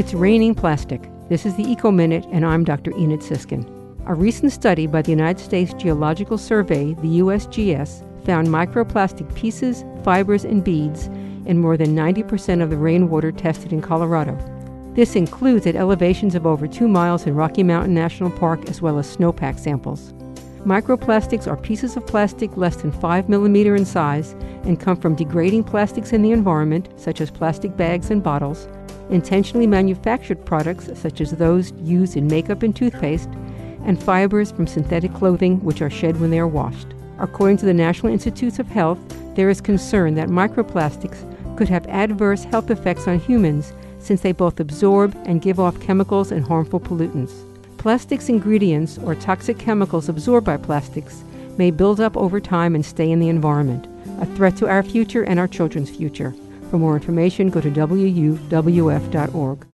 It's raining plastic. This is the Eco Minute, and I'm Dr. Enid Siskin. A recent study by the United States Geological Survey, the USGS, found microplastic pieces, fibers, and beads in more than 90% of the rainwater tested in Colorado. This includes at elevations of over two miles in Rocky Mountain National Park as well as snowpack samples. Microplastics are pieces of plastic less than 5 millimeter in size and come from degrading plastics in the environment, such as plastic bags and bottles, intentionally manufactured products, such as those used in makeup and toothpaste, and fibers from synthetic clothing, which are shed when they are washed. According to the National Institutes of Health, there is concern that microplastics could have adverse health effects on humans since they both absorb and give off chemicals and harmful pollutants. Plastics ingredients or toxic chemicals absorbed by plastics may build up over time and stay in the environment, a threat to our future and our children's future. For more information, go to wuwf.org.